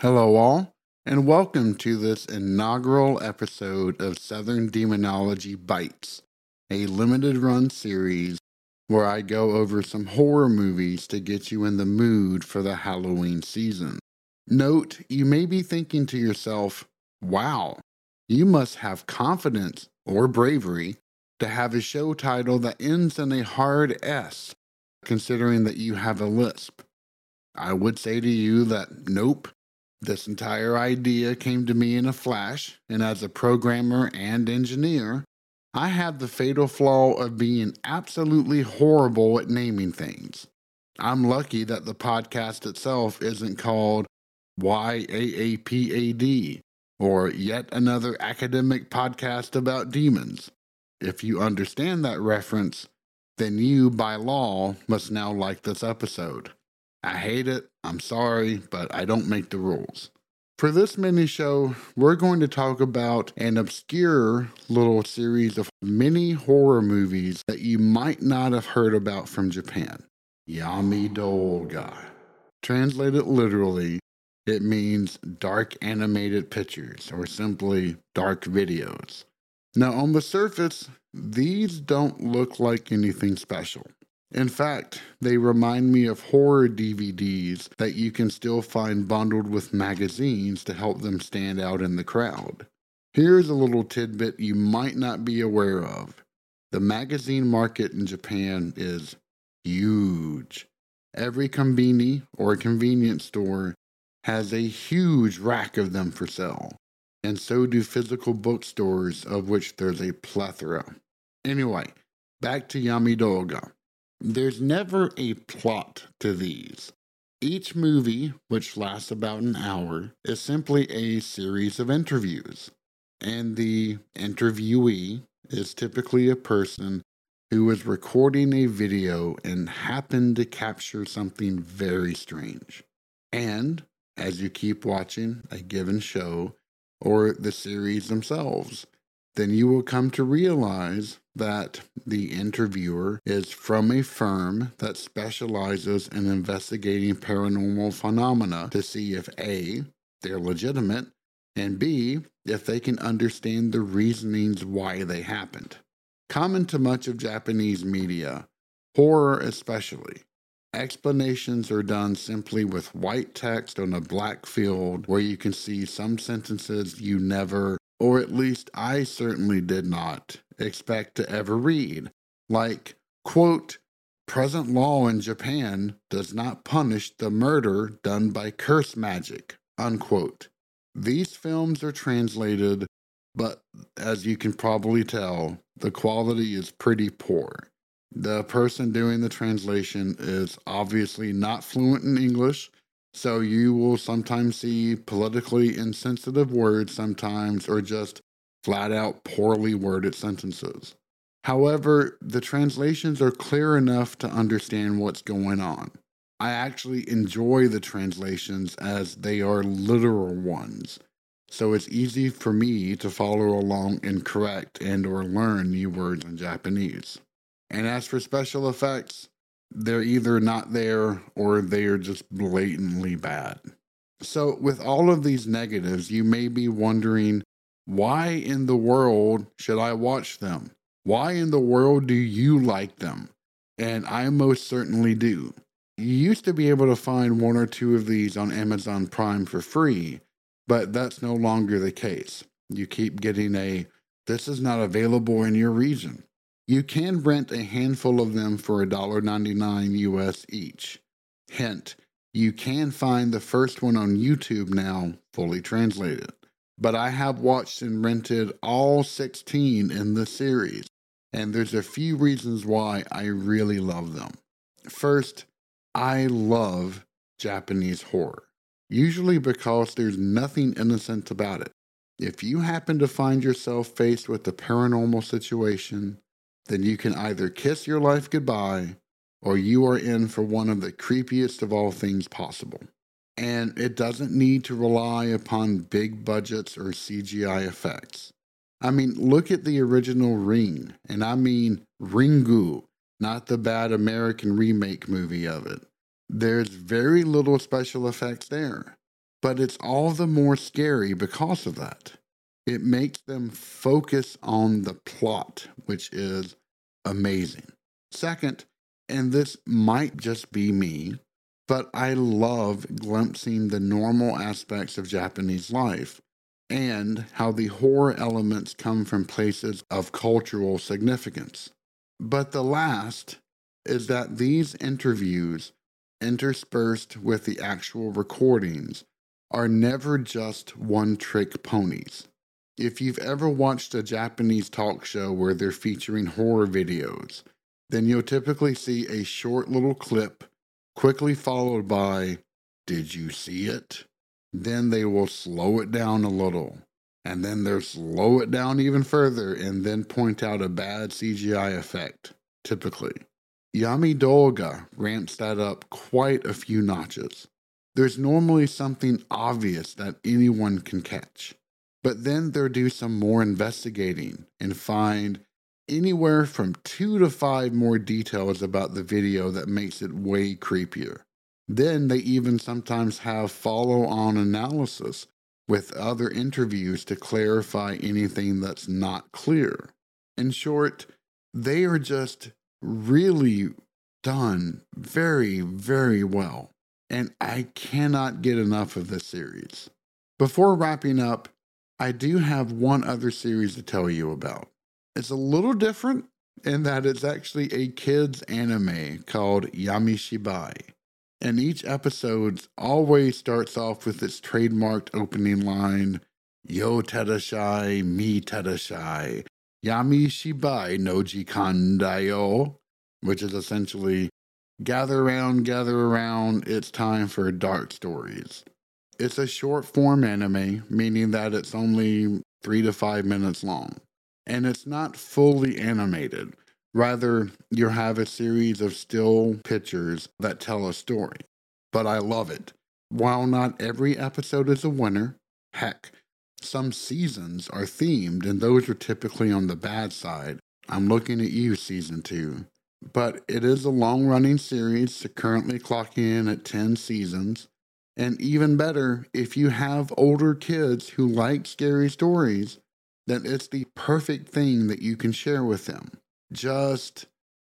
Hello, all, and welcome to this inaugural episode of Southern Demonology Bites, a limited run series where I go over some horror movies to get you in the mood for the Halloween season. Note, you may be thinking to yourself, wow, you must have confidence or bravery to have a show title that ends in a hard S, considering that you have a lisp. I would say to you that nope, this entire idea came to me in a flash, and as a programmer and engineer, I have the fatal flaw of being absolutely horrible at naming things. I'm lucky that the podcast itself isn't called YAAPAD or yet another academic podcast about demons. If you understand that reference, then you, by law, must now like this episode. I hate it, I'm sorry, but I don't make the rules. For this mini show, we're going to talk about an obscure little series of mini horror movies that you might not have heard about from Japan. Yamidouga. Translated literally, it means dark animated pictures or simply dark videos. Now, on the surface, these don't look like anything special. In fact, they remind me of horror DVDs that you can still find bundled with magazines to help them stand out in the crowd. Here's a little tidbit you might not be aware of the magazine market in Japan is huge. Every konbini or convenience store has a huge rack of them for sale, and so do physical bookstores, of which there's a plethora. Anyway, back to Yamidouga. There's never a plot to these. Each movie, which lasts about an hour, is simply a series of interviews. And the interviewee is typically a person who was recording a video and happened to capture something very strange. And as you keep watching a given show or the series themselves, then you will come to realize that the interviewer is from a firm that specializes in investigating paranormal phenomena to see if A, they're legitimate, and B, if they can understand the reasonings why they happened. Common to much of Japanese media, horror especially, explanations are done simply with white text on a black field where you can see some sentences you never or at least I certainly did not expect to ever read, like, quote, present law in Japan does not punish the murder done by curse magic, unquote. These films are translated, but as you can probably tell, the quality is pretty poor. The person doing the translation is obviously not fluent in English so you will sometimes see politically insensitive words sometimes or just flat out poorly worded sentences. However, the translations are clear enough to understand what's going on. I actually enjoy the translations as they are literal ones. so it's easy for me to follow along and correct and or learn new words in Japanese. And as for special effects, they're either not there or they are just blatantly bad. So, with all of these negatives, you may be wondering why in the world should I watch them? Why in the world do you like them? And I most certainly do. You used to be able to find one or two of these on Amazon Prime for free, but that's no longer the case. You keep getting a this is not available in your region. You can rent a handful of them for $1.99 US each. Hint, you can find the first one on YouTube now, fully translated. But I have watched and rented all 16 in the series, and there's a few reasons why I really love them. First, I love Japanese horror, usually because there's nothing innocent about it. If you happen to find yourself faced with a paranormal situation, then you can either kiss your life goodbye or you are in for one of the creepiest of all things possible. And it doesn't need to rely upon big budgets or CGI effects. I mean, look at the original Ring, and I mean Ringu, not the bad American remake movie of it. There's very little special effects there, but it's all the more scary because of that. It makes them focus on the plot, which is amazing. Second, and this might just be me, but I love glimpsing the normal aspects of Japanese life and how the horror elements come from places of cultural significance. But the last is that these interviews, interspersed with the actual recordings, are never just one trick ponies. If you've ever watched a Japanese talk show where they're featuring horror videos, then you'll typically see a short little clip, quickly followed by, Did you see it? Then they will slow it down a little, and then they'll slow it down even further, and then point out a bad CGI effect, typically. Yamidouga ramps that up quite a few notches. There's normally something obvious that anyone can catch. But then they'll do some more investigating and find anywhere from two to five more details about the video that makes it way creepier. Then they even sometimes have follow on analysis with other interviews to clarify anything that's not clear. In short, they are just really done very, very well. And I cannot get enough of this series. Before wrapping up, I do have one other series to tell you about. It's a little different in that it's actually a kids anime called Yamishibai. And each episode always starts off with its trademarked opening line, Yo Tedashai, mi Tedashai, Yamishibai no Jikandayo, which is essentially gather around, gather around, it's time for dark stories. It's a short form anime, meaning that it's only three to five minutes long. And it's not fully animated. Rather, you have a series of still pictures that tell a story. But I love it. While not every episode is a winner, heck, some seasons are themed, and those are typically on the bad side. I'm looking at you, season two. But it is a long running series, currently clocking in at 10 seasons. And even better, if you have older kids who like scary stories, then it's the perfect thing that you can share with them. Just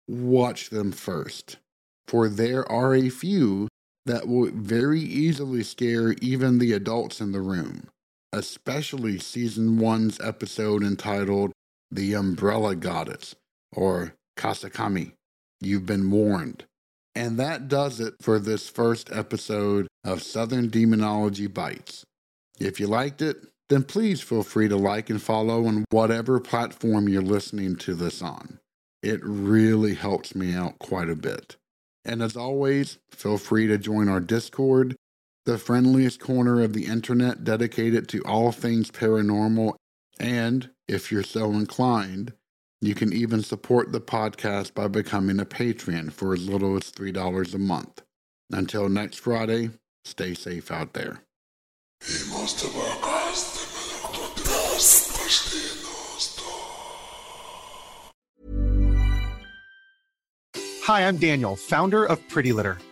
watch them first, for there are a few that will very easily scare even the adults in the room, especially season one's episode entitled The Umbrella Goddess or Kasakami. You've been warned. And that does it for this first episode of Southern Demonology Bites. If you liked it, then please feel free to like and follow on whatever platform you're listening to this on. It really helps me out quite a bit. And as always, feel free to join our Discord, the friendliest corner of the internet dedicated to all things paranormal. And if you're so inclined, you can even support the podcast by becoming a patron for as little as $3 a month. Until next Friday, stay safe out there. Hi, I'm Daniel, founder of Pretty Litter.